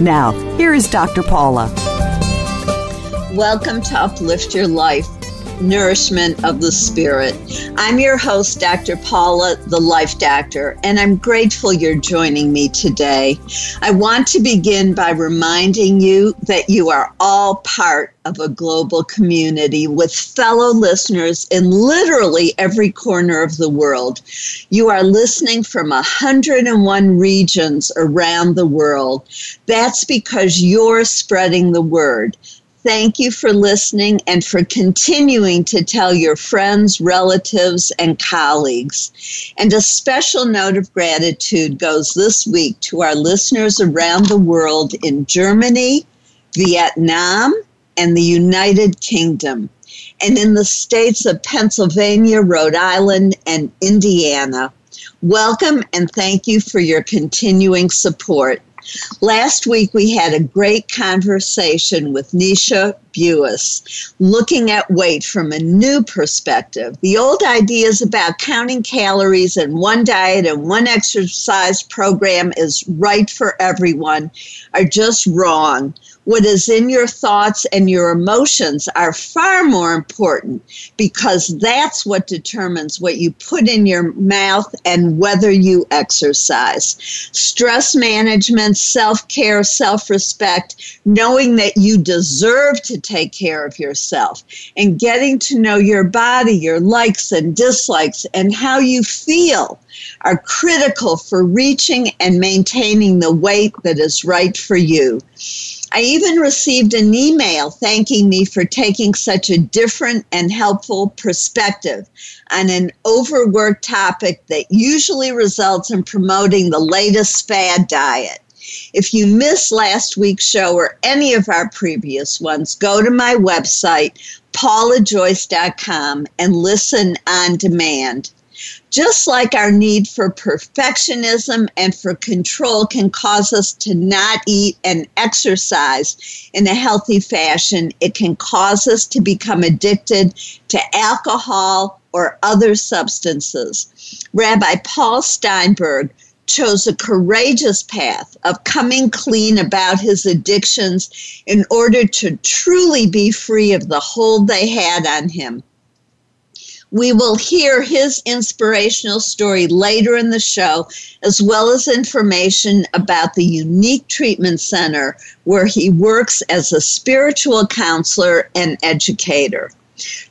Now, here is Dr. Paula. Welcome to Uplift Your Life Nourishment of the Spirit. I'm your host, Dr. Paula, the Life Doctor, and I'm grateful you're joining me today. I want to begin by reminding you that you are all part of a global community with fellow listeners in literally every corner of the world. You are listening from 101 regions around the world. That's because you're spreading the word. Thank you for listening and for continuing to tell your friends, relatives, and colleagues. And a special note of gratitude goes this week to our listeners around the world in Germany, Vietnam, and the United Kingdom, and in the states of Pennsylvania, Rhode Island, and Indiana. Welcome and thank you for your continuing support. Last week, we had a great conversation with Nisha Buis, looking at weight from a new perspective. The old ideas about counting calories and one diet and one exercise program is right for everyone are just wrong what is in your thoughts and your emotions are far more important because that's what determines what you put in your mouth and whether you exercise. Stress management, self care, self respect, knowing that you deserve to take care of yourself, and getting to know your body, your likes and dislikes, and how you feel are critical for reaching and maintaining the weight that is right for you. I even received an email thanking me for taking such a different and helpful perspective on an overworked topic that usually results in promoting the latest fad diet. If you missed last week's show or any of our previous ones, go to my website, paulajoyce.com, and listen on demand. Just like our need for perfectionism and for control can cause us to not eat and exercise in a healthy fashion, it can cause us to become addicted to alcohol or other substances. Rabbi Paul Steinberg chose a courageous path of coming clean about his addictions in order to truly be free of the hold they had on him. We will hear his inspirational story later in the show, as well as information about the unique treatment center where he works as a spiritual counselor and educator.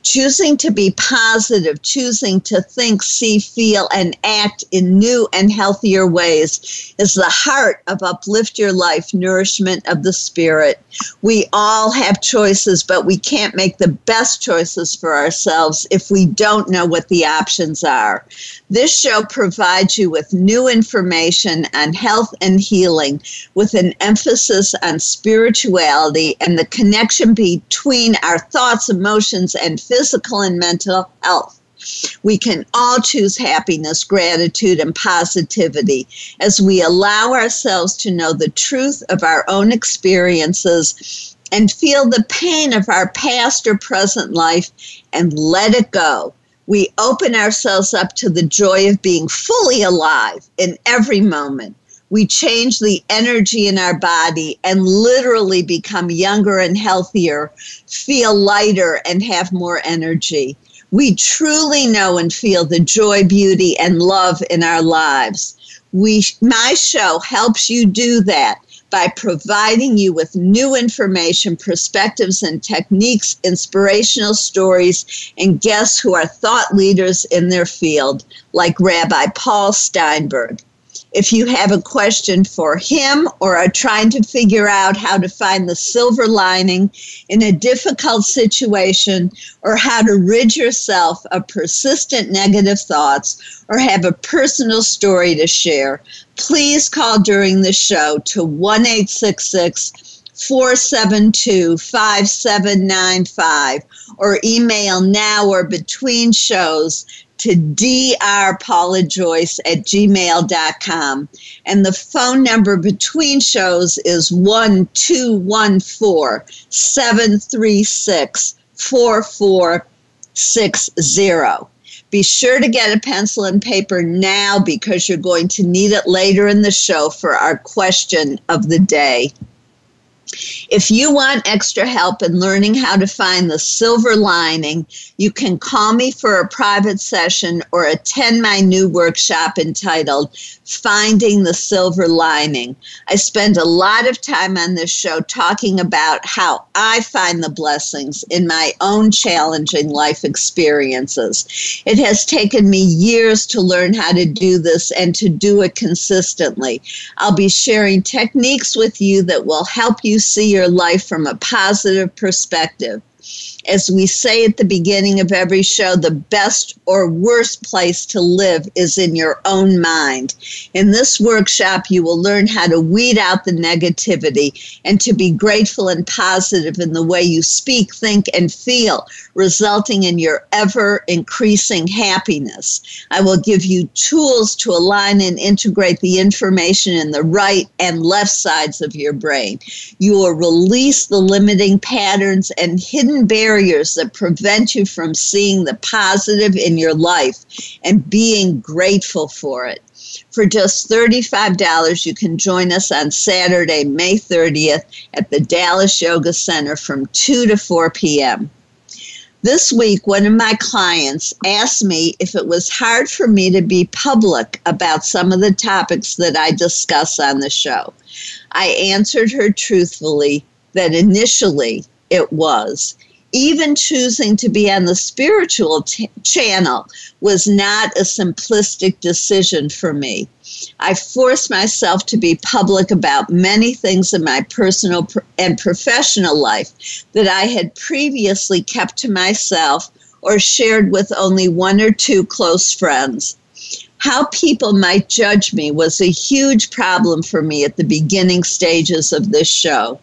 Choosing to be positive, choosing to think, see, feel, and act in new and healthier ways is the heart of Uplift Your Life Nourishment of the Spirit. We all have choices, but we can't make the best choices for ourselves if we don't know what the options are. This show provides you with new information on health and healing with an emphasis on spirituality and the connection between our thoughts, emotions, and physical and mental health. We can all choose happiness, gratitude, and positivity as we allow ourselves to know the truth of our own experiences and feel the pain of our past or present life and let it go. We open ourselves up to the joy of being fully alive in every moment. we change the energy in our body and literally become younger and healthier, feel lighter, and have more energy. We truly know and feel the joy, beauty, and love in our lives. We, my show helps you do that by providing you with new information, perspectives, and techniques, inspirational stories, and guests who are thought leaders in their field, like Rabbi Paul Steinberg. If you have a question for him or are trying to figure out how to find the silver lining in a difficult situation or how to rid yourself of persistent negative thoughts or have a personal story to share, please call during the show to 1 472 5795 or email now or between shows to drpaulajoyce at gmail.com. And the phone number between shows is 1214 736 4460. Be sure to get a pencil and paper now because you're going to need it later in the show for our question of the day. If you want extra help in learning how to find the silver lining, you can call me for a private session or attend my new workshop entitled Finding the Silver Lining. I spend a lot of time on this show talking about how I find the blessings in my own challenging life experiences. It has taken me years to learn how to do this and to do it consistently. I'll be sharing techniques with you that will help you see your life from a positive perspective as we say at the beginning of every show, the best or worst place to live is in your own mind. In this workshop, you will learn how to weed out the negativity and to be grateful and positive in the way you speak, think, and feel, resulting in your ever increasing happiness. I will give you tools to align and integrate the information in the right and left sides of your brain. You will release the limiting patterns and hidden barriers barriers that prevent you from seeing the positive in your life and being grateful for it. For just $35, you can join us on Saturday, May 30th at the Dallas Yoga Center from 2 to 4 p.m. This week, one of my clients asked me if it was hard for me to be public about some of the topics that I discuss on the show. I answered her truthfully that initially it was even choosing to be on the spiritual t- channel was not a simplistic decision for me. I forced myself to be public about many things in my personal and professional life that I had previously kept to myself or shared with only one or two close friends. How people might judge me was a huge problem for me at the beginning stages of this show.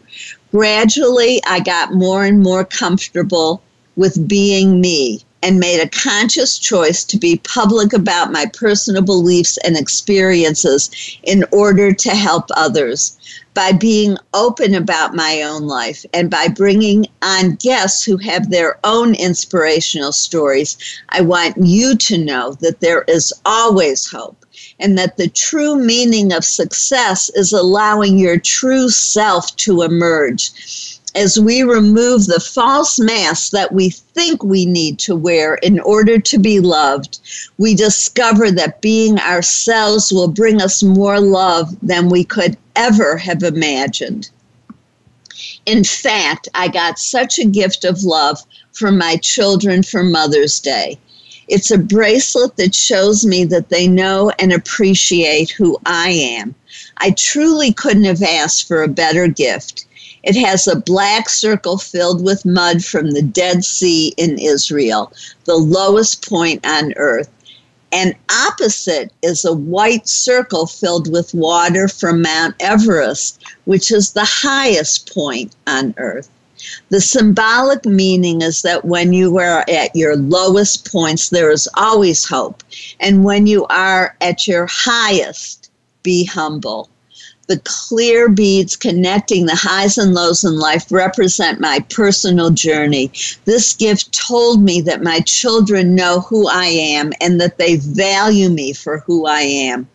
Gradually, I got more and more comfortable with being me and made a conscious choice to be public about my personal beliefs and experiences in order to help others. By being open about my own life and by bringing on guests who have their own inspirational stories, I want you to know that there is always hope and that the true meaning of success is allowing your true self to emerge. As we remove the false mask that we think we need to wear in order to be loved, we discover that being ourselves will bring us more love than we could ever have imagined. In fact, I got such a gift of love from my children for Mother's Day. It's a bracelet that shows me that they know and appreciate who I am. I truly couldn't have asked for a better gift. It has a black circle filled with mud from the Dead Sea in Israel, the lowest point on earth. And opposite is a white circle filled with water from Mount Everest, which is the highest point on earth. The symbolic meaning is that when you are at your lowest points, there is always hope. And when you are at your highest, be humble. The clear beads connecting the highs and lows in life represent my personal journey. This gift told me that my children know who I am and that they value me for who I am.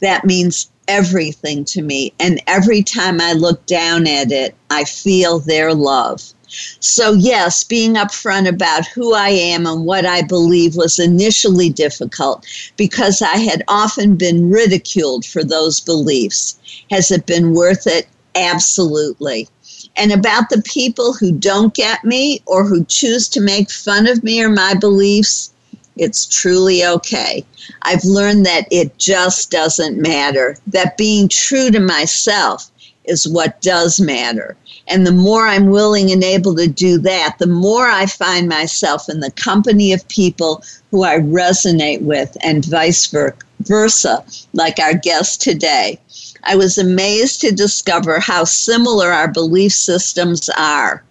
That means everything to me. And every time I look down at it, I feel their love. So, yes, being upfront about who I am and what I believe was initially difficult because I had often been ridiculed for those beliefs. Has it been worth it? Absolutely. And about the people who don't get me or who choose to make fun of me or my beliefs, it's truly okay. I've learned that it just doesn't matter, that being true to myself is what does matter. And the more I'm willing and able to do that, the more I find myself in the company of people who I resonate with, and vice versa, like our guest today. I was amazed to discover how similar our belief systems are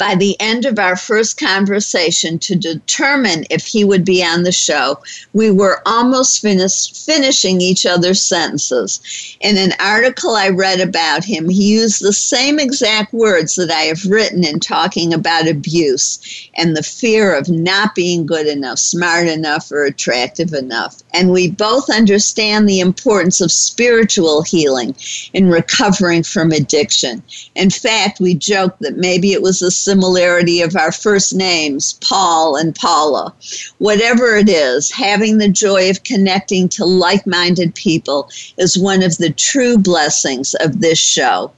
by the end of our first conversation to determine if he would be on the show, we were almost finishing each other's sentences. In an article I read about him, he used the same exact words that I have written in talking about abuse and the fear of not being good enough, smart enough, or attractive enough. And we both understand the importance of spiritual healing in recovering from addiction. In fact, we joke that maybe it was a similarity of our first names, Paul and Paula. Whatever it is, having the joy of connecting to like minded people is one of the true blessings of this show.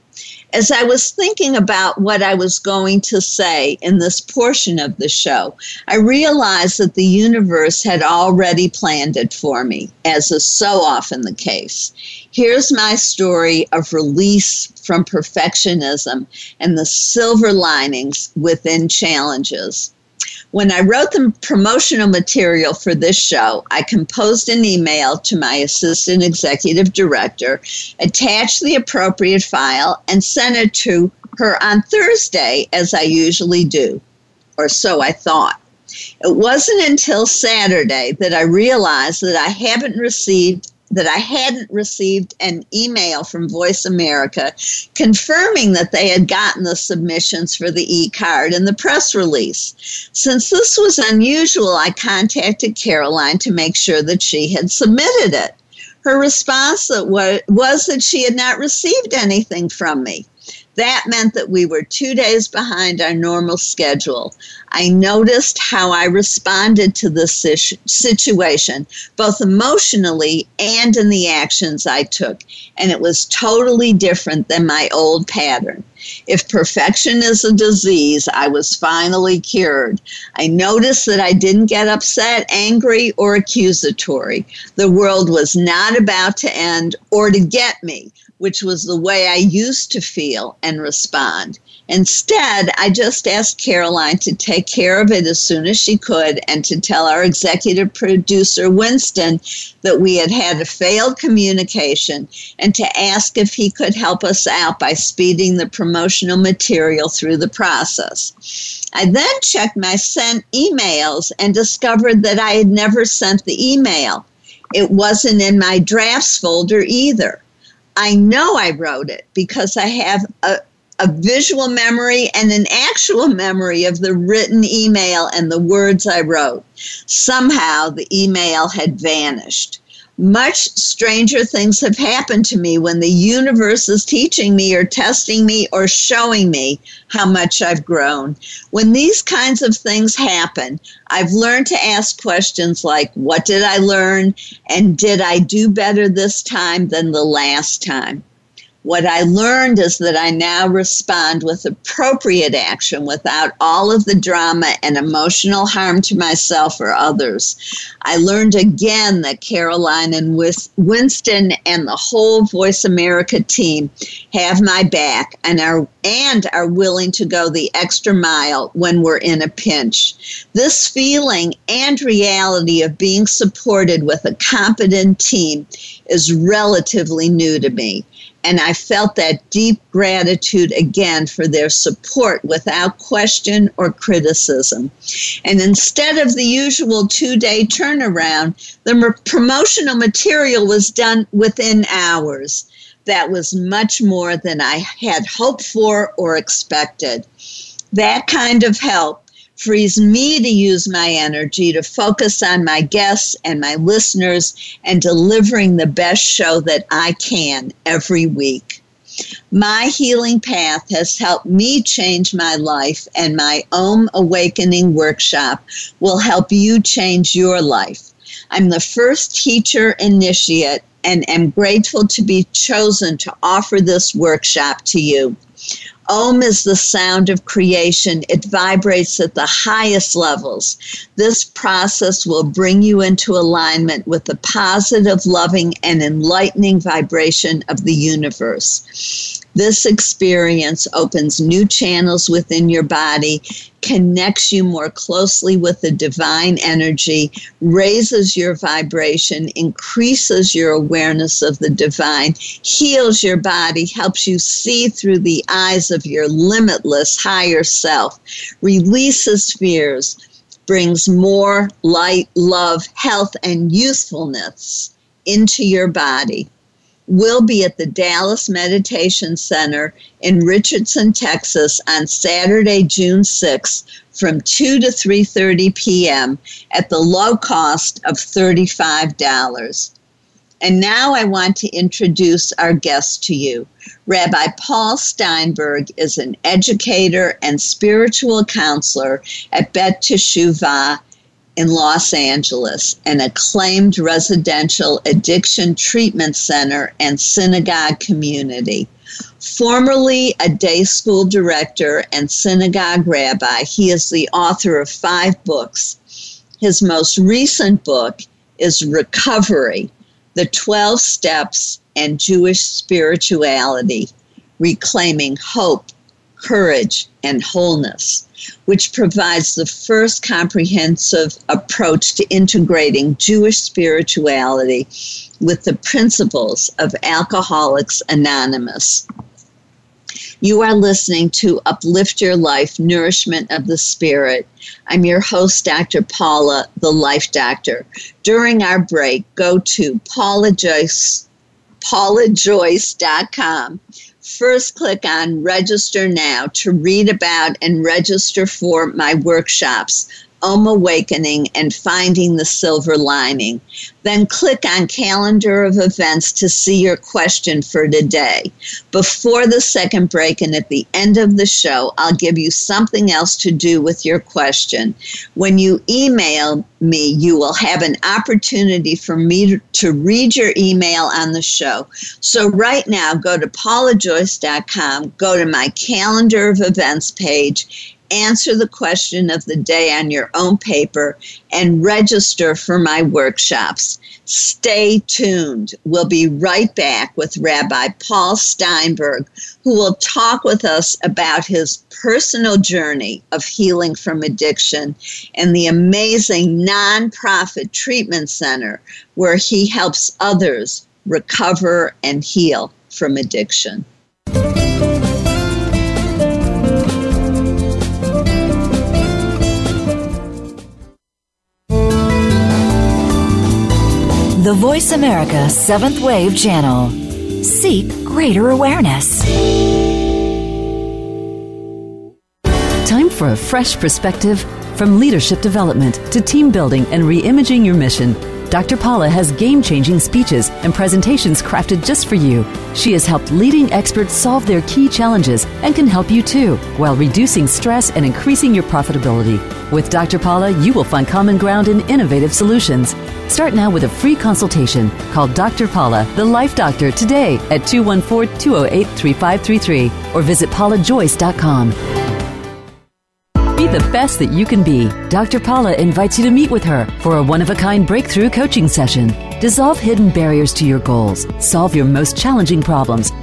As I was thinking about what I was going to say in this portion of the show, I realized that the universe had already planned it for me, as is so often the case. Here's my story of release from perfectionism and the silver linings within challenges. When I wrote the promotional material for this show, I composed an email to my assistant executive director, attached the appropriate file, and sent it to her on Thursday, as I usually do, or so I thought. It wasn't until Saturday that I realized that I haven't received that I hadn't received an email from Voice America confirming that they had gotten the submissions for the e card and the press release. Since this was unusual, I contacted Caroline to make sure that she had submitted it. Her response was that she had not received anything from me. That meant that we were two days behind our normal schedule. I noticed how I responded to this situation, both emotionally and in the actions I took, and it was totally different than my old pattern. If perfection is a disease, I was finally cured. I noticed that I didn't get upset, angry, or accusatory. The world was not about to end or to get me which was the way I used to feel and respond. Instead, I just asked Caroline to take care of it as soon as she could and to tell our executive producer, Winston, that we had had a failed communication and to ask if he could help us out by speeding the promotional material through the process. I then checked my sent emails and discovered that I had never sent the email. It wasn't in my drafts folder either. I know I wrote it because I have a, a visual memory and an actual memory of the written email and the words I wrote. Somehow the email had vanished. Much stranger things have happened to me when the universe is teaching me or testing me or showing me how much I've grown. When these kinds of things happen, I've learned to ask questions like, What did I learn? And did I do better this time than the last time? What I learned is that I now respond with appropriate action without all of the drama and emotional harm to myself or others. I learned again that Caroline and Winston and the whole Voice America team have my back and are and are willing to go the extra mile when we're in a pinch. This feeling and reality of being supported with a competent team is relatively new to me. And I felt that deep gratitude again for their support without question or criticism. And instead of the usual two day turnaround, the promotional material was done within hours. That was much more than I had hoped for or expected. That kind of help frees me to use my energy to focus on my guests and my listeners and delivering the best show that I can every week. My healing path has helped me change my life, and my Om Awakening workshop will help you change your life. I'm the first teacher initiate and am grateful to be chosen to offer this workshop to you. Om is the sound of creation. It vibrates at the highest levels. This process will bring you into alignment with the positive, loving, and enlightening vibration of the universe. This experience opens new channels within your body, connects you more closely with the divine energy, raises your vibration, increases your awareness of the divine, heals your body, helps you see through the eyes of your limitless higher self, releases fears, brings more light, love, health, and youthfulness into your body will be at the Dallas Meditation Center in Richardson, Texas on Saturday, June 6th from 2 to 3:30 p.m. at the low cost of $35. And now I want to introduce our guest to you. Rabbi Paul Steinberg is an educator and spiritual counselor at Beit T'Shuvah in Los Angeles, an acclaimed residential addiction treatment center and synagogue community. Formerly a day school director and synagogue rabbi, he is the author of five books. His most recent book is Recovery The 12 Steps and Jewish Spirituality Reclaiming Hope, Courage, and Wholeness which provides the first comprehensive approach to integrating Jewish spirituality with the principles of Alcoholics Anonymous. You are listening to Uplift Your Life, Nourishment of the Spirit. I'm your host, Dr. Paula, the Life Doctor. During our break, go to Paula Joyce, paulajoyce.com first click on register now to read about and register for my workshops Om Awakening and Finding the Silver Lining. Then click on Calendar of Events to see your question for today. Before the second break and at the end of the show, I'll give you something else to do with your question. When you email me, you will have an opportunity for me to read your email on the show. So right now, go to paulajoyce.com, go to my Calendar of Events page, answer the question of the day on your own paper, and register for my workshops. Stay tuned. We'll be right back with Rabbi Paul Steinberg, who will talk with us about his personal journey of healing from addiction and the amazing nonprofit treatment center where he helps others recover and heal from addiction. The Voice America Seventh Wave Channel. Seek greater awareness. Time for a fresh perspective from leadership development to team building and reimagining your mission. Dr. Paula has game changing speeches and presentations crafted just for you. She has helped leading experts solve their key challenges and can help you too, while reducing stress and increasing your profitability. With Dr. Paula, you will find common ground in innovative solutions. Start now with a free consultation. Call Dr. Paula, the Life Doctor, today at 214 208 3533 or visit paulajoyce.com Be the best that you can be. Dr. Paula invites you to meet with her for a one of a kind breakthrough coaching session. Dissolve hidden barriers to your goals, solve your most challenging problems,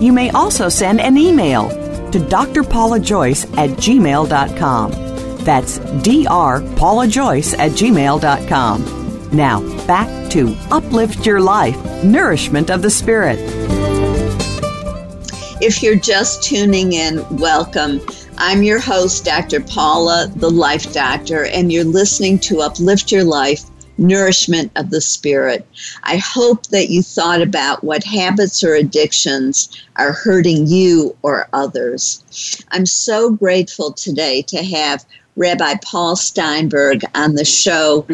you may also send an email to drpaulajoyce at gmail.com. That's drpaulajoyce at gmail.com. Now, back to Uplift Your Life Nourishment of the Spirit. If you're just tuning in, welcome. I'm your host, Dr. Paula, the Life Doctor, and you're listening to Uplift Your Life Nourishment of the Spirit. I hope that you thought about what habits or addictions are hurting you or others. I'm so grateful today to have Rabbi Paul Steinberg on the show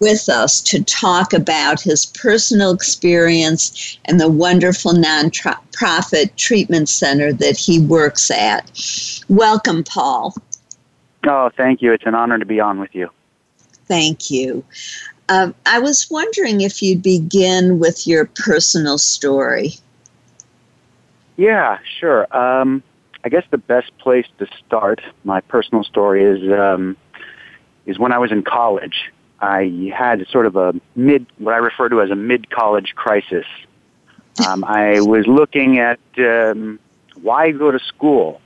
with us to talk about his personal experience and the wonderful nonprofit treatment center that he works at. Welcome, Paul. Oh, thank you. It's an honor to be on with you. Thank you. Uh, I was wondering if you'd begin with your personal story. Yeah, sure. Um, I guess the best place to start my personal story is um, is when I was in college. I had sort of a mid, what I refer to as a mid college crisis. Um, I was looking at um, why go to school,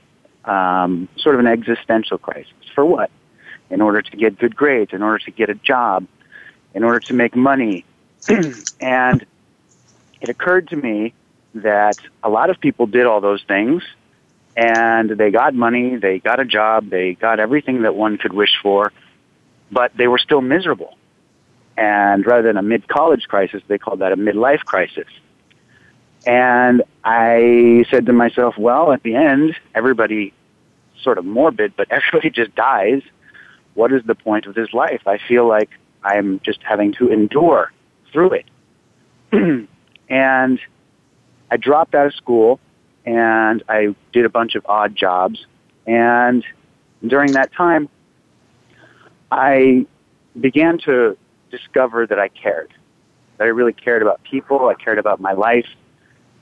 um, sort of an existential crisis. For what? In order to get good grades, in order to get a job, in order to make money. Hmm. and it occurred to me that a lot of people did all those things and they got money, they got a job, they got everything that one could wish for, but they were still miserable. And rather than a mid college crisis, they called that a midlife crisis. And I said to myself, well, at the end, everybody sort of morbid, but everybody just dies. What is the point of this life? I feel like I'm just having to endure through it. and I dropped out of school and I did a bunch of odd jobs. And during that time, I began to discover that I cared, that I really cared about people, I cared about my life.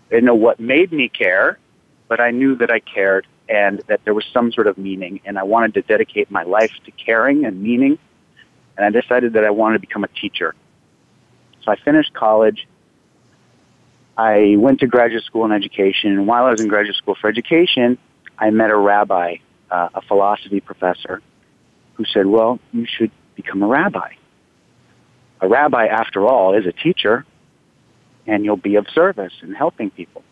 I didn't know what made me care, but I knew that I cared and that there was some sort of meaning, and I wanted to dedicate my life to caring and meaning. And I decided that I wanted to become a teacher. So I finished college I went to graduate school in education, and while I was in graduate school for education, I met a rabbi, uh, a philosophy professor, who said, Well, you should become a rabbi. A rabbi, after all, is a teacher, and you'll be of service and helping people.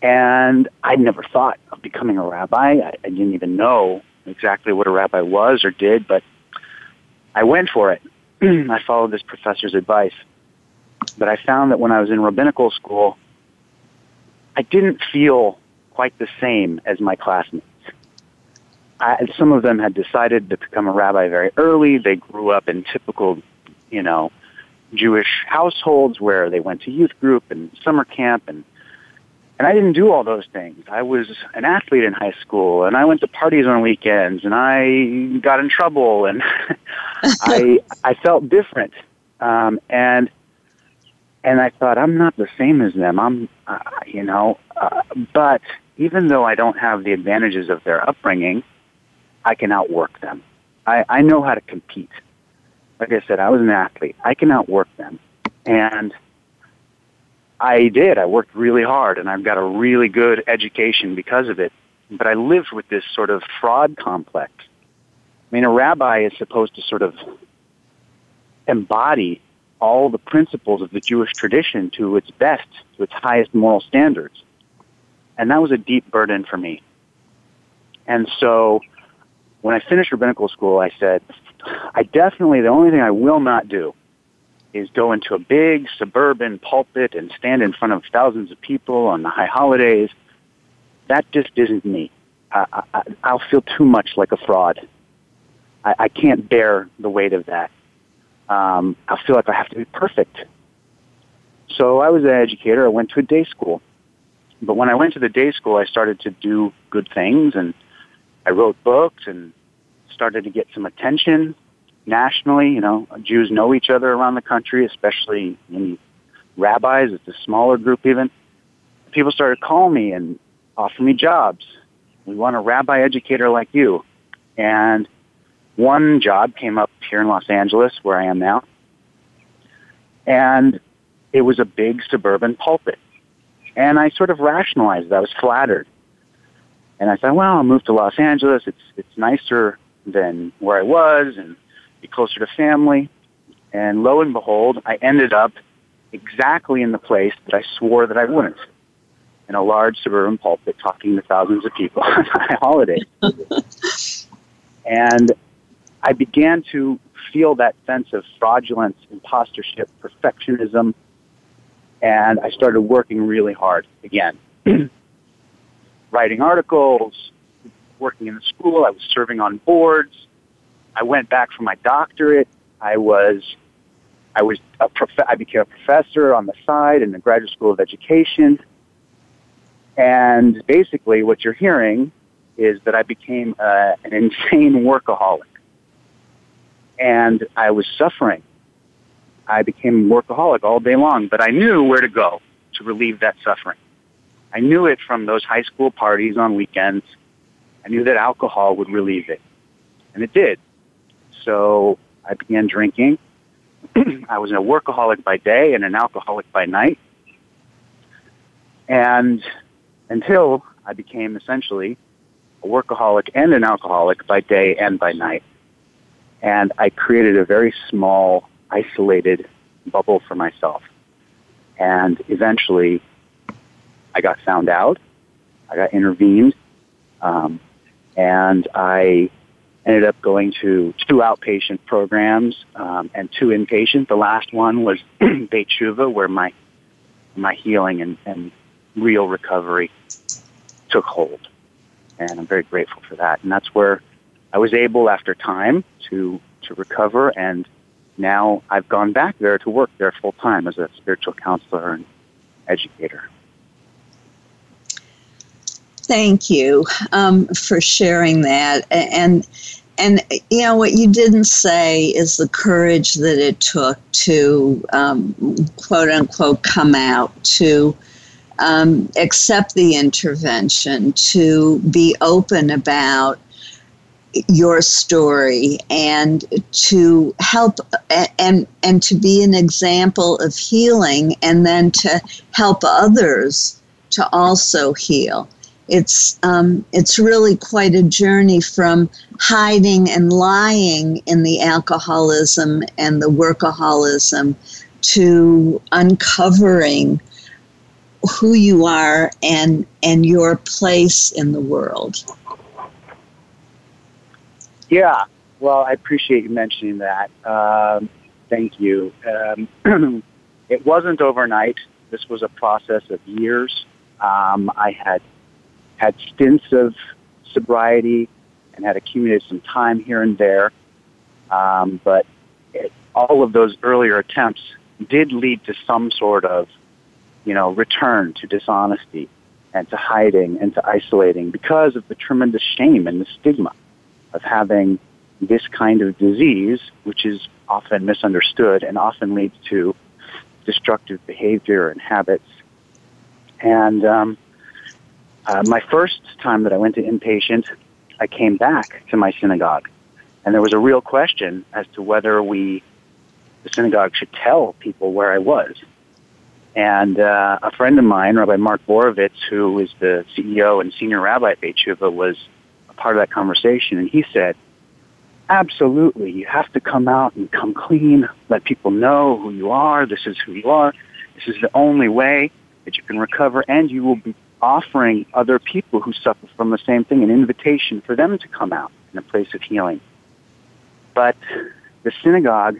And I never thought of becoming a rabbi. I, I didn't even know exactly what a rabbi was or did, but I went for it. I followed this professor's advice. But I found that when I was in rabbinical school, I didn't feel quite the same as my classmates. I, some of them had decided to become a rabbi very early. They grew up in typical, you know, Jewish households where they went to youth group and summer camp and and I didn't do all those things. I was an athlete in high school and I went to parties on weekends and I got in trouble and I I felt different. Um and and I thought I'm not the same as them. I'm, uh, you know, uh, but even though I don't have the advantages of their upbringing, I can outwork them. I, I know how to compete. Like I said, I was an athlete. I can outwork them, and I did. I worked really hard, and I've got a really good education because of it. But I lived with this sort of fraud complex. I mean, a rabbi is supposed to sort of embody all the principles of the Jewish tradition to its best, to its highest moral standards. And that was a deep burden for me. And so when I finished rabbinical school, I said, I definitely, the only thing I will not do is go into a big suburban pulpit and stand in front of thousands of people on the high holidays. That just isn't me. I, I, I'll feel too much like a fraud. I, I can't bear the weight of that um, I feel like I have to be perfect. So I was an educator. I went to a day school. But when I went to the day school, I started to do good things and I wrote books and started to get some attention nationally. You know, Jews know each other around the country, especially in rabbis. It's a smaller group even. people started calling me and offering me jobs. We want a rabbi educator like you. And one job came up here in Los Angeles, where I am now. And it was a big suburban pulpit. And I sort of rationalized. It. I was flattered. And I said, well, I'll move to Los Angeles. It's, it's nicer than where I was and be closer to family. And lo and behold, I ended up exactly in the place that I swore that I wouldn't. In a large suburban pulpit talking to thousands of people on my holiday. and I began to feel that sense of fraudulence, impostorship, perfectionism, and I started working really hard again. Writing articles, working in the school, I was serving on boards. I went back for my doctorate. I was I was a prof- I became a professor on the side in the graduate school of education. And basically what you're hearing is that I became uh, an insane workaholic. And I was suffering I became a workaholic all day long, but I knew where to go to relieve that suffering. I knew it from those high school parties on weekends. I knew that alcohol would relieve it. And it did. So I began drinking. I was a workaholic by day and an alcoholic by night. And until I became essentially a workaholic and an alcoholic by day and by night. And I created a very small isolated bubble for myself. And eventually, I got found out. I got intervened, um, and I ended up going to two outpatient programs um, and two inpatient. The last one was Beit T'Shuvah, where my my healing and, and real recovery took hold, and I'm very grateful for that. And that's where I was able, after time, to to recover and now I've gone back there to work there full time as a spiritual counselor and educator. Thank you um, for sharing that. And and you know what you didn't say is the courage that it took to um, quote unquote come out to um, accept the intervention to be open about your story and to help and and to be an example of healing and then to help others to also heal. It's um, it's really quite a journey from hiding and lying in the alcoholism and the workaholism to uncovering who you are and and your place in the world yeah, well, I appreciate you mentioning that. Um, thank you. Um, it wasn't overnight. This was a process of years. Um, I had had stints of sobriety and had accumulated some time here and there, um, but it, all of those earlier attempts did lead to some sort of, you know, return to dishonesty and to hiding and to isolating because of the tremendous shame and the stigma of having this kind of disease, which is often misunderstood and often leads to destructive behavior and habits. And um, uh, my first time that I went to inpatient, I came back to my synagogue, and there was a real question as to whether we, the synagogue, should tell people where I was. And uh, a friend of mine, Rabbi Mark Borovitz, who is the CEO and senior rabbi at Beit T'Shuvah, was part of that conversation, and he said, absolutely, you have to come out and come clean, let people know who you are, this is who you are, this is the only way that you can recover, and you will be offering other people who suffer from the same thing an invitation for them to come out in a place of healing. But the synagogue,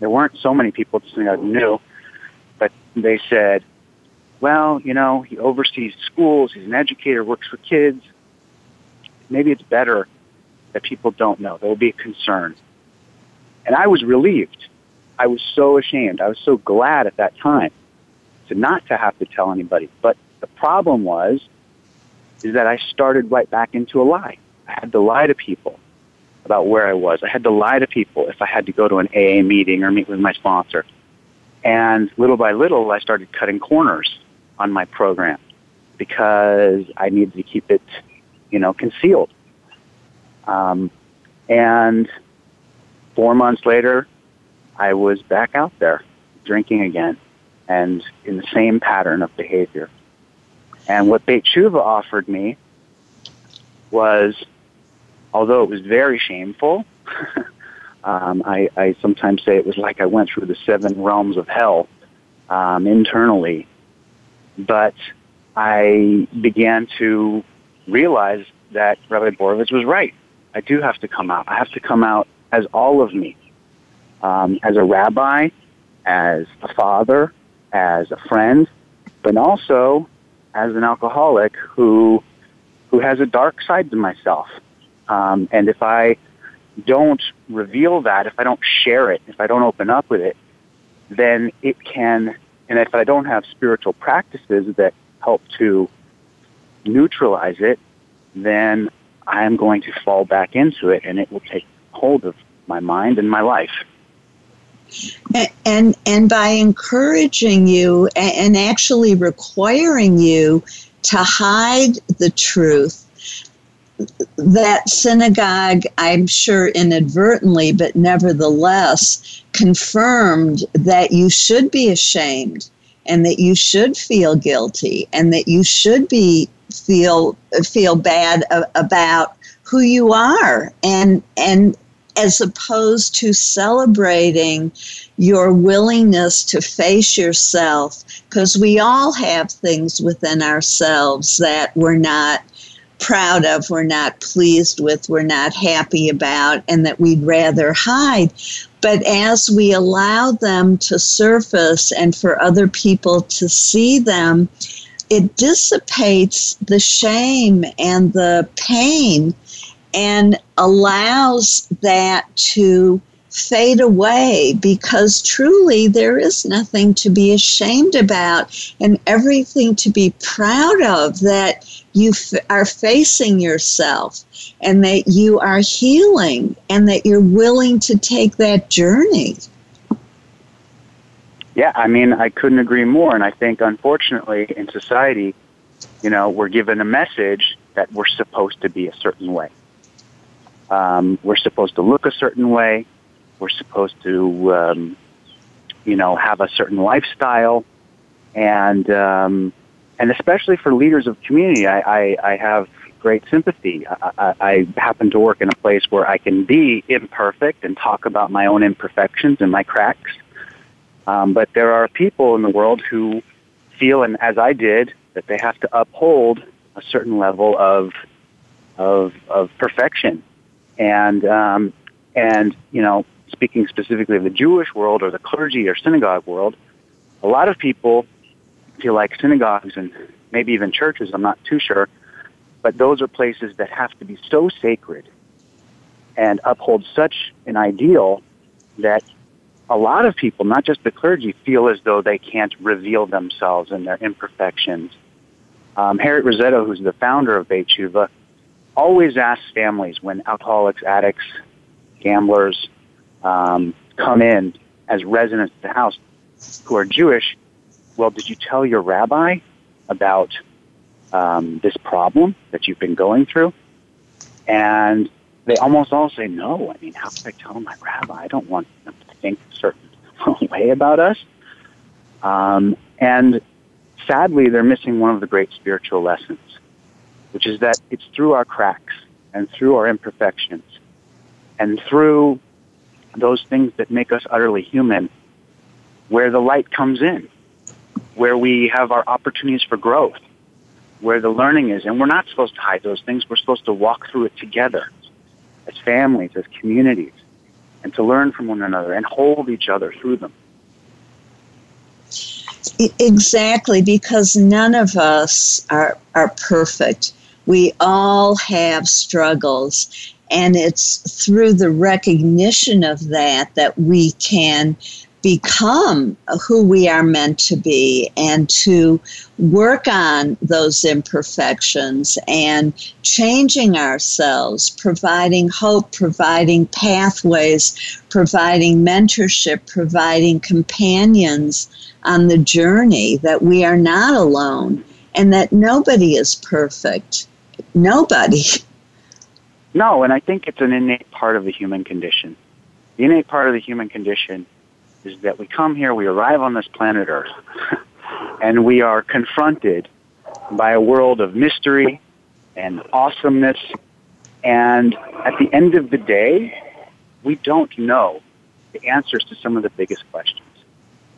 there weren't so many people at the synagogue knew, but they said, well, you know, he oversees schools, he's an educator, works for kids, maybe it's better that people don't know. There will be a concern. And I was relieved. I was so ashamed. I was so glad at that time to not to have to tell anybody. But the problem was is that I started right back into a lie. I had to lie to people about where I was. I had to lie to people if I had to go to an AA meeting or meet with my sponsor. And little by little, I started cutting corners on my program because I needed to keep it, you know, concealed. Um, and four months later, I was back out there drinking again and in the same pattern of behavior. And what Beit T'Shuvah offered me was, although it was very shameful, um, I, I sometimes say it was like I went through the seven realms of hell um, internally. But I began to realize that Rabbi Borovitz was right. I do have to come out. I have to come out as all of me, um, as a rabbi, as a father, as a friend, but also as an alcoholic who who has a dark side to myself. Um, and if I don't reveal that, if I don't share it, if I don't open up with it, then it can. And if I don't have spiritual practices that help to neutralize it, then I'm going to fall back into it, and it will take hold of my mind and my life. And and by encouraging you and actually requiring you to hide the truth, that synagogue, I'm sure inadvertently, but nevertheless, confirmed that you should be ashamed and that you should feel guilty and that you should be feel feel bad about who you are and and as opposed to celebrating your willingness to face yourself because we all have things within ourselves that we're not proud of, we're not pleased with, we're not happy about, and that we'd rather hide. But as we allow them to surface and for other people to see them, it dissipates the shame and the pain and allows that to fade away because truly there is nothing to be ashamed about and everything to be proud of that you f- are facing yourself and that you are healing and that you're willing to take that journey. Yeah, I mean, I couldn't agree more. And I think, unfortunately, in society, you know, we're given a message that we're supposed to be a certain way. Um, we're supposed to look a certain way. We're supposed to, um, you know, have a certain lifestyle, and um, and especially for leaders of community, I, I, I have great sympathy. I, I, I happen to work in a place where I can be imperfect and talk about my own imperfections and my cracks. Um, but there are people in the world who feel, and as I did, that they have to uphold a certain level of of, of perfection and um, and you know, speaking specifically of the Jewish world or the clergy or synagogue world, a lot of people feel like synagogues and maybe even churches. I'm not too sure, but those are places that have to be so sacred and uphold such an ideal that a lot of people, not just the clergy, feel as though they can't reveal themselves and their imperfections. Um, Harriet Rosetto, who's the founder of Beit T'Shuvah, always asks families when alcoholics, addicts, gamblers um, come in as residents of the house who are Jewish, well, did you tell your rabbi about um, this problem that you've been going through? And they almost all say no. I mean, how could I tell my rabbi? I don't want them to think a certain way about us. Um, and sadly, they're missing one of the great spiritual lessons which is that it's through our cracks and through our imperfections and through those things that make us utterly human where the light comes in, where we have our opportunities for growth, where the learning is. And we're not supposed to hide those things. We're supposed to walk through it together as families, as communities, and to learn from one another and hold each other through them. Exactly, because none of us are, are perfect. We all have struggles, and it's through the recognition of that that we can become who we are meant to be and to work on those imperfections and changing ourselves, providing hope, providing pathways, providing mentorship, providing companions on the journey, that we are not alone and that nobody is perfect. Nobody. No, and I think it's an innate part of the human condition. The innate part of the human condition is that we come here, we arrive on this planet Earth, and we are confronted by a world of mystery and awesomeness. And at the end of the day, we don't know the answers to some of the biggest questions.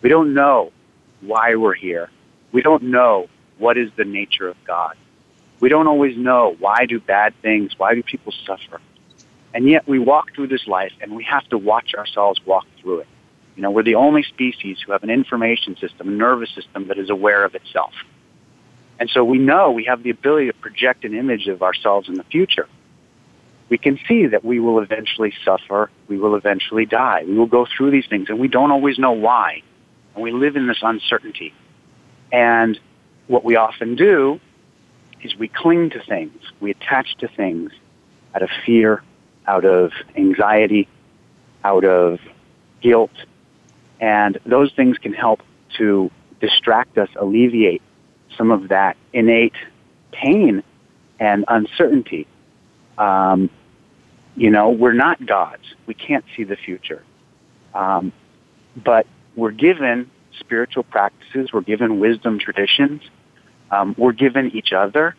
We don't know why we're here. We don't know what is the nature of God. We don't always know why do bad things, why do people suffer. And yet we walk through this life and we have to watch ourselves walk through it. You know, we're the only species who have an information system, a nervous system that is aware of itself. And so we know we have the ability to project an image of ourselves in the future. We can see that we will eventually suffer, we will eventually die, we will go through these things, and we don't always know why. And we live in this uncertainty. And what we often do is we cling to things, we attach to things out of fear, out of anxiety, out of guilt, and those things can help to distract us, alleviate some of that innate pain and uncertainty. Um, you know, we're not gods. We can't see the future. Um, but we're given spiritual practices, we're given wisdom traditions, um, we're given each other,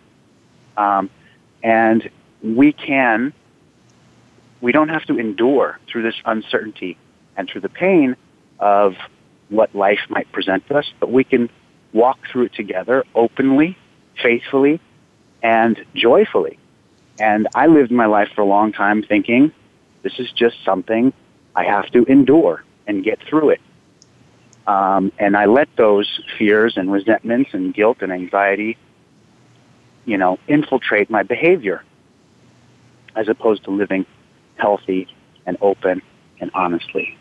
um, and we can, we don't have to endure through this uncertainty and through the pain of what life might present to us, but we can walk through it together openly, faithfully, and joyfully. And I lived my life for a long time thinking this is just something I have to endure and get through it. Um, and I let those fears and resentments and guilt and anxiety, you know, infiltrate my behavior as opposed to living healthy and open and honestly.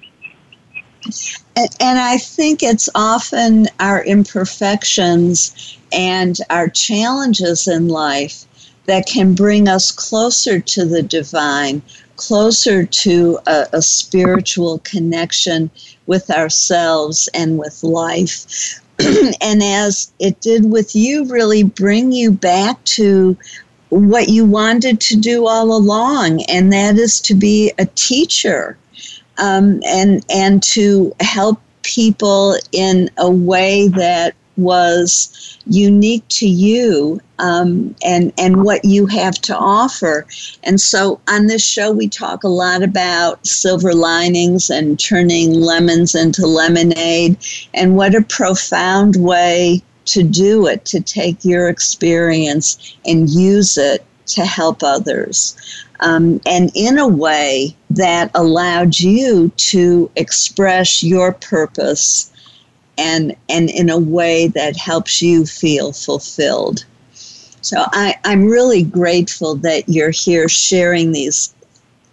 And I think it's often our imperfections and our challenges in life that can bring us closer to the divine, closer to a, a, spiritual connection with ourselves and with life. and as it did with you, really bring you back to what you wanted to do all along, and that is to be a teacher um, and and to help people in a way that was unique to you um, and and what you have to offer. And so on this show, we talk a lot about silver linings and turning lemons into lemonade, and what a profound way to do it to take your experience and use it to help others. Um, and in a way that allowed you to express your purpose and, and in a way that helps you feel fulfilled. So I, I'm really grateful that you're here sharing these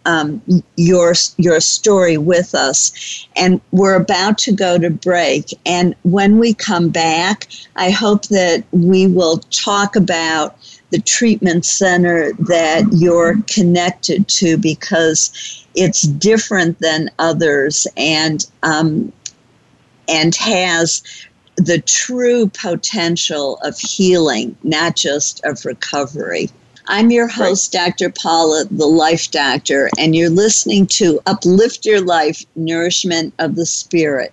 um, your your story with us, and we're about to go to break. And when we come back, I hope that we will talk about the treatment center that you're connected to because it's different than others and um, and has the true potential of healing, not just of recovery. I'm your host, Dr. Paula, the Life Doctor, and you're listening to Uplift Your Life Nourishment of the Spirit.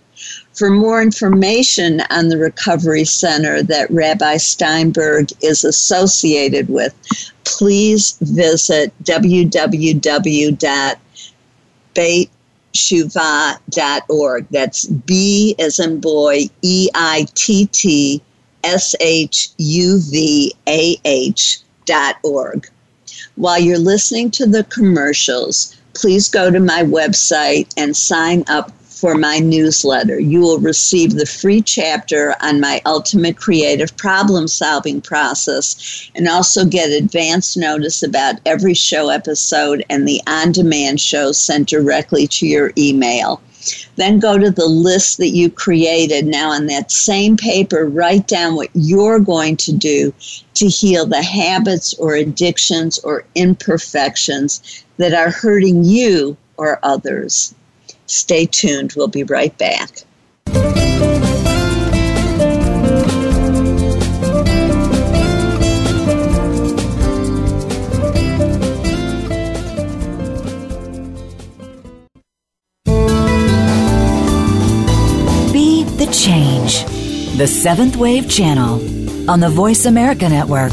For more information on the Recovery Center that Rabbi Steinberg is associated with, please visit www.beittshuvah.org. That's B as in boy, E I T T S H U V A H dot org. While you're listening to the commercials, please go to my website and sign up for my newsletter. You will receive the free chapter on my ultimate creative problem solving process and also get advance notice about every show episode and the on demand shows sent directly to your email. Then go to the list that you created. Now, on that same paper, write down what you're going to do to heal the habits or addictions or imperfections that are hurting you or others. Stay tuned. We'll be right back. Be the change. The Seventh Wave Channel on the Voice America Network.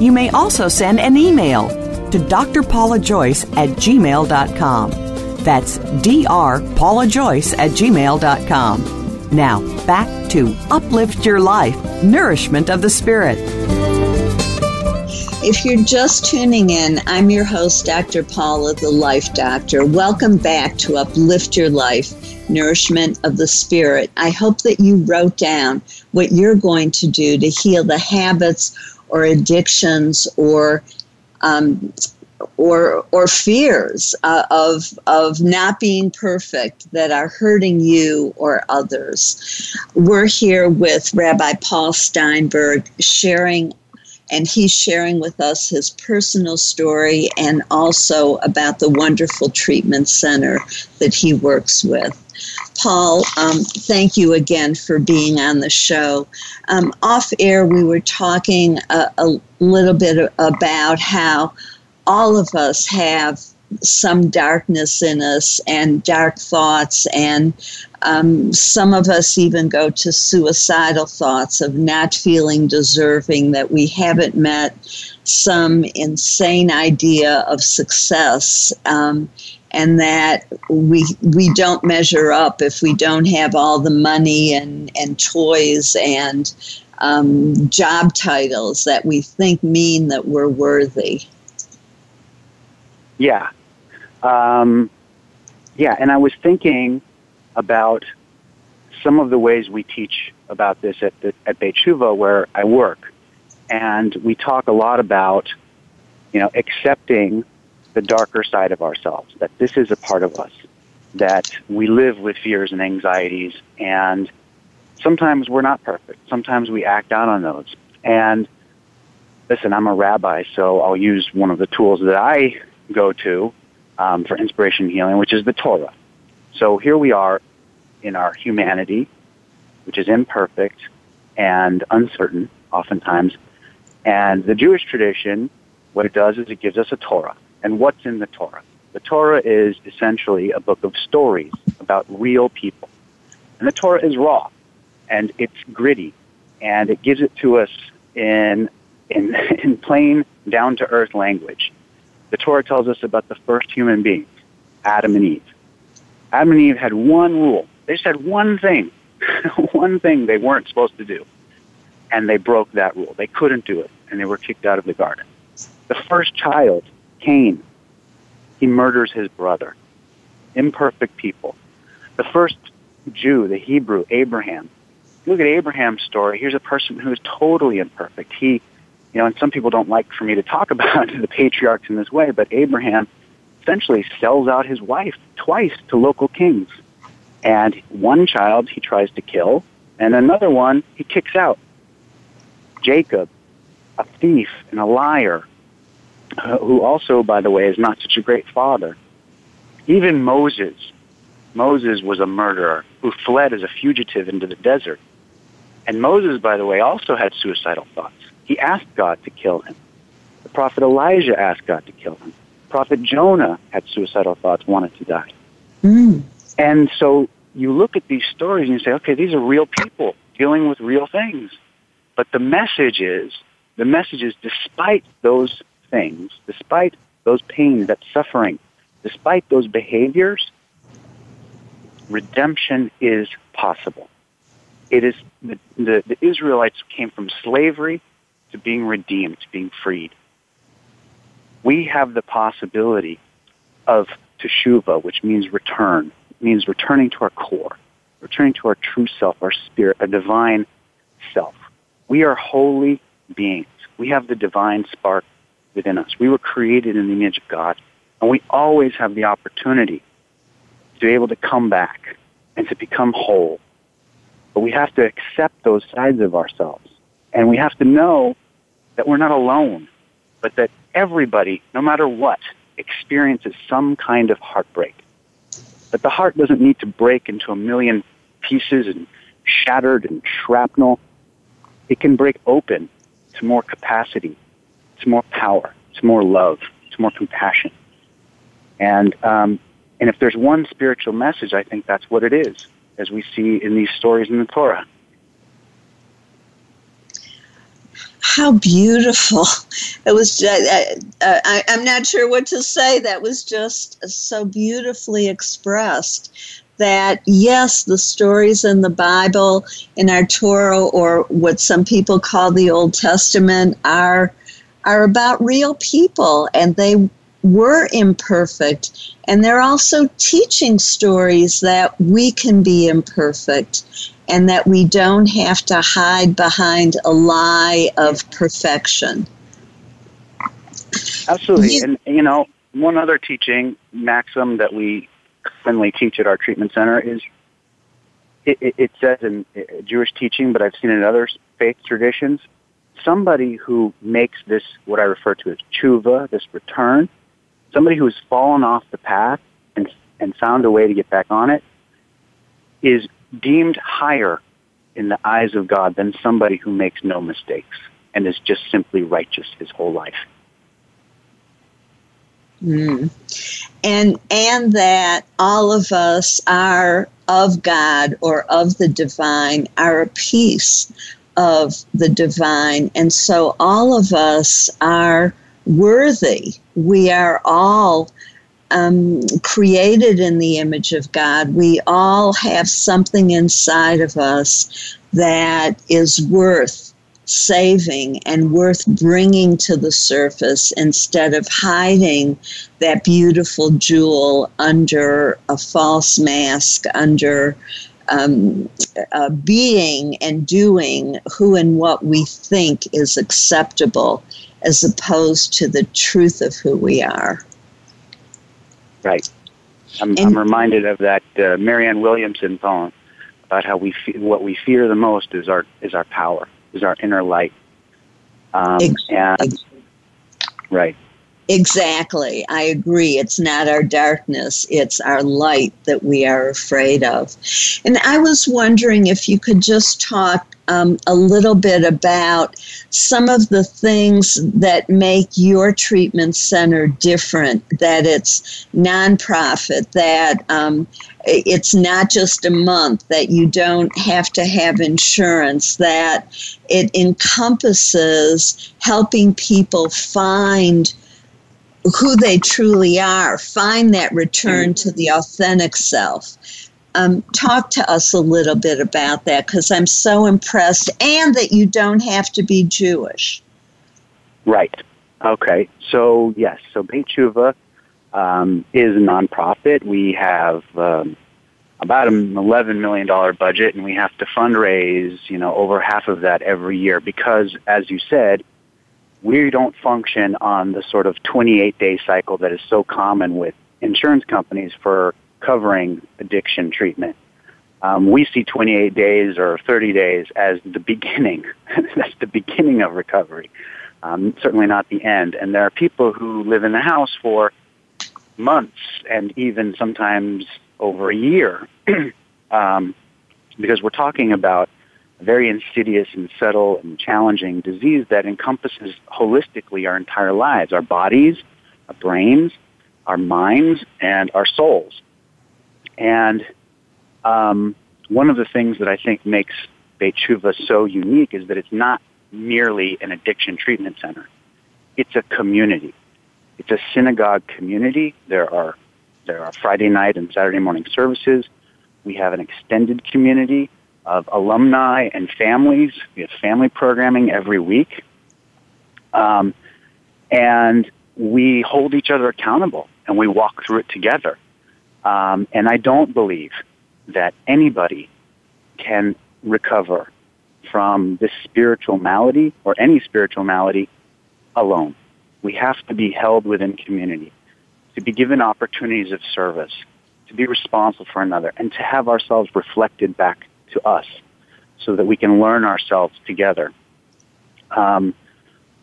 you may also send an email to drpaulajoyce at gmail.com. That's drpaulajoyce at gmail.com. Now, back to Uplift Your Life Nourishment of the Spirit. If you're just tuning in, I'm your host, Dr. Paula, the Life Doctor. Welcome back to Uplift Your Life Nourishment of the Spirit. I hope that you wrote down what you're going to do to heal the habits or addictions or um, or or fears uh, of of not being perfect that are hurting you or others. We're here with Rabbi Paul Steinberg sharing and he's sharing with us his personal story and also about the wonderful treatment center that he works with. Paul, um, thank you again for being on the show. Um, off air, we were talking a, a little bit about how all of us have some darkness in us and dark thoughts, and um, some of us even go to suicidal thoughts of not feeling deserving, that we haven't met some insane idea of success. Um, and that we we don't measure up if we don't have all the money and and toys and um, job titles that we think mean that we're worthy. Yeah, um, yeah, and I was thinking about some of the ways we teach about this at the, at Beit T'Shuvah where I work, and we talk a lot about you know accepting the darker side of ourselves, that this is a part of us, that we live with fears and anxieties, and sometimes we're not perfect. Sometimes we act out on those. And listen, I'm a rabbi, so I'll use one of the tools that I go to um, for inspiration and healing, which is the Torah. So here we are in our humanity, which is imperfect and uncertain oftentimes. And the Jewish tradition, what it does is it gives us a Torah and what's in the Torah. The Torah is essentially a book of stories about real people. And the Torah is raw and it's gritty and it gives it to us in, in, in plain, down to earth language. The Torah tells us about the first human beings, Adam and Eve. Adam and Eve had one rule. They just had one thing, one thing they weren't supposed to do. and they broke that rule. They couldn't do it, and they were kicked out of the garden. The first child, Cain, he murders his brother. Imperfect people. The first Jew, the Hebrew, Abraham. Look at Abraham's story. Here's a person who is totally imperfect. He, you know, and some people don't like for me to talk about the patriarchs in this way, but Abraham essentially sells out his wife twice to local kings. And one child he tries to kill, and another one he kicks out. Jacob, a thief and a liar, who also, by the way, is not such a great father. Even Moses. Moses was a murderer who fled as a fugitive into the desert. And Moses, by the way, also had suicidal thoughts. He asked God to kill him. The prophet Elijah asked God to kill him. Prophet Jonah had suicidal thoughts, wanted to die. Mm. And so you look at these stories and you say, okay, these are real people dealing with real things. But the message is, the message is despite those things, despite those pains, that suffering, despite those behaviors, redemption is possible. It is the, the, the Israelites came from slavery to being redeemed, to being freed. We have the possibility of teshuva, which means return, means returning to our core, returning to our true self, our spirit, a divine self. We are holy beings. We have the divine spark within us. We were created in the image of God, and we always have the opportunity to be able to come back and to become whole. But we have to accept those sides of ourselves. And we have to know that we're not alone, but that everybody, no matter what, experiences some kind of heartbreak. But the heart doesn't need to break into a million pieces and shattered and shrapnel. It can break open to more capacity to more power, to more love, to more compassion. And um, and if there's one spiritual message, I think that's what it is, as we see in these stories in the Torah. How beautiful! It was. Uh, I, I'm not sure what to say. That was just so beautifully expressed that yes, the stories in the Bible, in our Torah, or what some people call the Old Testament, are are about real people and they were imperfect. And they're also teaching stories that we can be imperfect and that we don't have to hide behind a lie of perfection. Absolutely. You, and, you know, one other teaching maxim that we commonly teach at our treatment center is it, it, it says in uh, Jewish teaching, but I've seen it in other faith traditions, somebody who makes this, what I refer to as tshuva, this return, somebody who has fallen off the path and, and found a way to get back on it, is deemed higher in the eyes of God than somebody who makes no mistakes and is just simply righteous his whole life. Mm. And and that all of us are of God or of the divine are a piece of the divine. And so all of us are worthy. We are all um, created in the image of God. We all have something inside of us that is worth saving and worth bringing to the surface instead of hiding that beautiful jewel under a false mask, under um, uh, being and doing who and what we think is acceptable as opposed to the truth of who we are. Right. I'm, and, I'm reminded of that uh, Marianne Williamson poem about how we fe- what we fear the most is our is our power, is our inner light. Um, ex- and, right. Exactly. I agree. It's not our darkness, it's our light that we are afraid of. And I was wondering if you could just talk um, a little bit about some of the things that make your treatment center different, that it's nonprofit, that um, it's not just a month, that you don't have to have insurance, that it encompasses helping people find who they truly are, find that return to the authentic self. Um, talk to us a little bit about that because I'm so impressed, and that you don't have to be Jewish. Right. Okay. So yes. So Beit T'Shuvah um, is a nonprofit. We have um, about an eleven million dollar budget, and we have to fundraise, you know, over half of that every year because, as you said, we don't function on the sort of 28 day cycle that is so common with insurance companies for covering addiction treatment. Um, we see 28 days or 30 days as the beginning. That's the beginning of recovery, um, certainly not the end. And there are people who live in the house for months and even sometimes over a year um, because we're talking about very insidious and subtle and challenging disease that encompasses holistically our entire lives, our bodies, our brains, our minds, and our souls. And um, one of the things that I think makes Beit T'Shuvah so unique is that it's not merely an addiction treatment center. It's a community. It's a synagogue community. There are there are Friday night and Saturday morning services. We have an extended community of alumni and families. We have family programming every week. Um, and we hold each other accountable and we walk through it together. Um, and I don't believe that anybody can recover from this spiritual malady or any spiritual malady alone. We have to be held within community, to be given opportunities of service, to be responsible for another, and to have ourselves reflected back to us so that we can learn ourselves together. Um,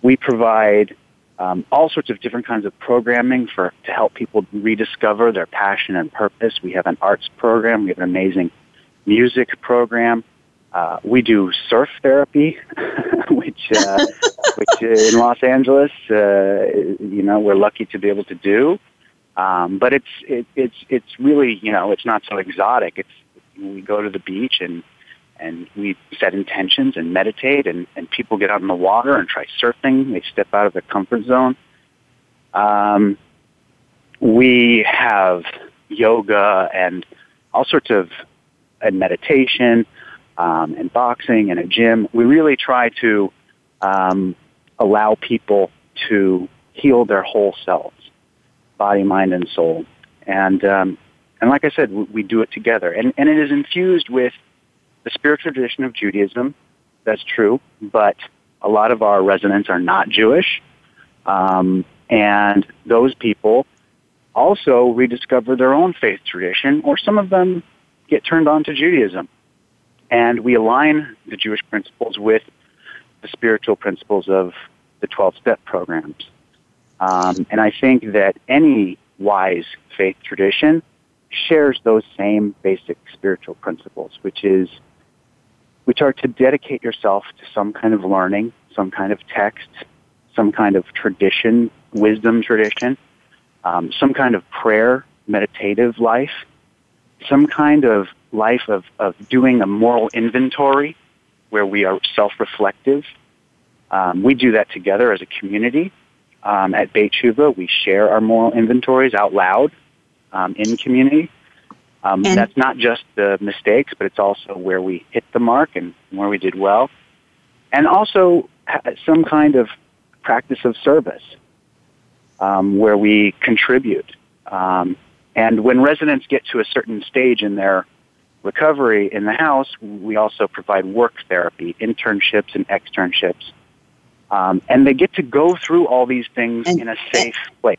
we provide um, all sorts of different kinds of programming for to help people rediscover their passion and purpose. We have an arts program. We have an amazing music program. Uh, we do surf therapy, which uh, which in Los Angeles, uh, you know, we're lucky to be able to do. Um, but it's it, it's it's really you know it's not so exotic. It's we go to the beach and and we set intentions and meditate and, and people get out in the water and try surfing. They step out of their comfort zone. Um, we have yoga and all sorts of and meditation um, and boxing and a gym. We really try to um, allow people to heal their whole selves, body, mind, and soul. And um, and like I said, we do it together. And, and it is infused with the spiritual tradition of Judaism. That's true. But a lot of our residents are not Jewish. Um, and those people also rediscover their own faith tradition, or some of them get turned on to Judaism. And we align the Jewish principles with the spiritual principles of the 12 step programs. Um, and I think that any wise faith tradition shares those same basic spiritual principles, which is which are to dedicate yourself to some kind of learning, some kind of text, some kind of tradition, wisdom tradition, um, some kind of prayer, meditative life, some kind of life of, of doing a moral inventory where we are self-reflective. Um, we do that together as a community. Um, at Beit T'Shuvah, we share our moral inventories out loud um, in community. Um, and that's not just the mistakes, but it's also where we hit the mark and where we did well. And also some kind of practice of service um, where we contribute. Um, and when residents get to a certain stage in their recovery in the house, we also provide work therapy, internships and externships. Um, and they get to go through all these things and, in a safe place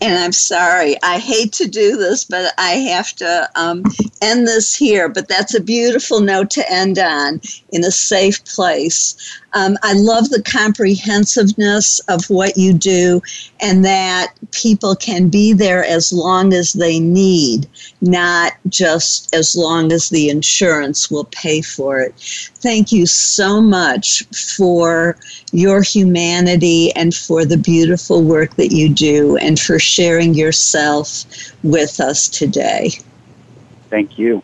and I'm sorry, I hate to do this, but I have to um, end this here. But that's a beautiful note to end on in a safe place. Um, I love the comprehensiveness of what you do and that people can be there as long as they need, not just as long as the insurance will pay for it. Thank you so much for your humanity and for the beautiful work that you do and for sharing yourself with us today. Thank you.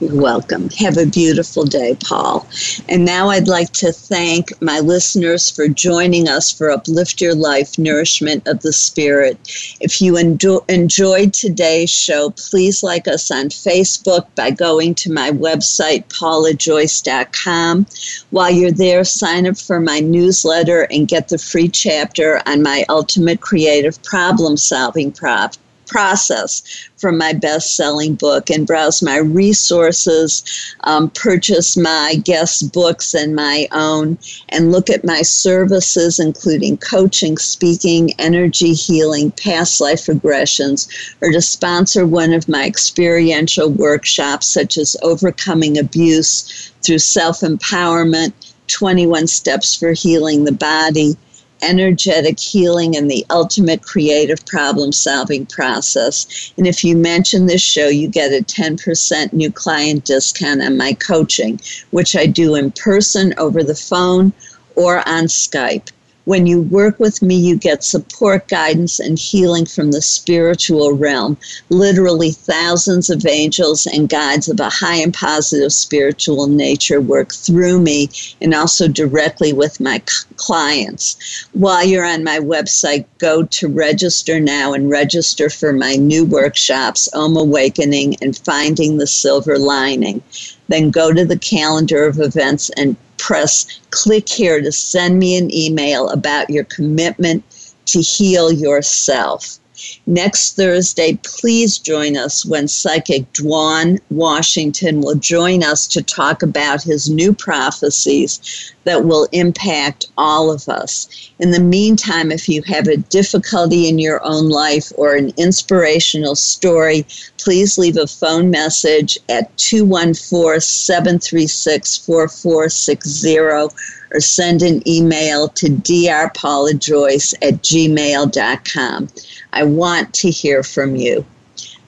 You're welcome. Have a beautiful day, Paul. And now I'd like to thank my listeners for joining us for Uplift Your Life Nourishment of the Spirit. If you enjoyed today's show, please like us on Facebook by going to my website, paulajoyce.com. While you're there, sign up for my newsletter and get the free chapter on my ultimate creative problem solving prop process from my best selling book and browse my resources, um, purchase my guest books and my own, and look at my services, including coaching, speaking, energy healing, past life regressions, or to sponsor one of my experiential workshops, such as overcoming abuse through self empowerment. 21 steps for healing the body, energetic healing and the ultimate creative problem solving process. And if you mention this show, you get a 10% new client discount on my coaching, which I do in person, over the phone, or on Skype. When you work with me, you get support, guidance, and healing from the spiritual realm. Literally, thousands of angels and guides of a high and positive spiritual nature work through me and also directly with my clients. While you're on my website, go to register now and register for my new workshops, Om Awakening and Finding the Silver Lining. Then go to the calendar of events and press click here to send me an email about your commitment to heal yourself. Next Thursday, please join us when psychic Dwan Washington will join us to talk about his new prophecies that will impact all of us. In the meantime, if you have a difficulty in your own life or an inspirational story, please leave a phone message at 214 736 4460 or send an email to drpaulajoyce at gmail.com. I want to hear from you.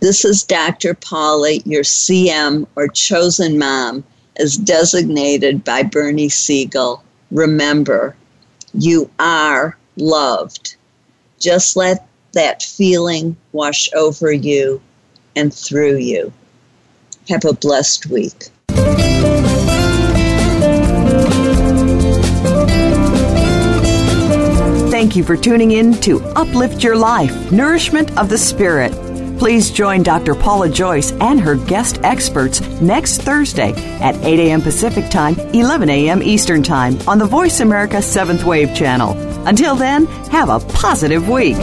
This is Dr. Paula, your CM or chosen mom, as designated by Bernie Siegel. Remember, you are loved. Just let that feeling wash over you and through you. Have a blessed week. Thank you for tuning in to Uplift Your Life Nourishment of the Spirit. Please join Dr. Paula Joyce and her guest experts next Thursday at 8 a.m. Pacific Time, 11 a.m. Eastern Time on the Voice America 7th Wave channel. Until then, have a positive week.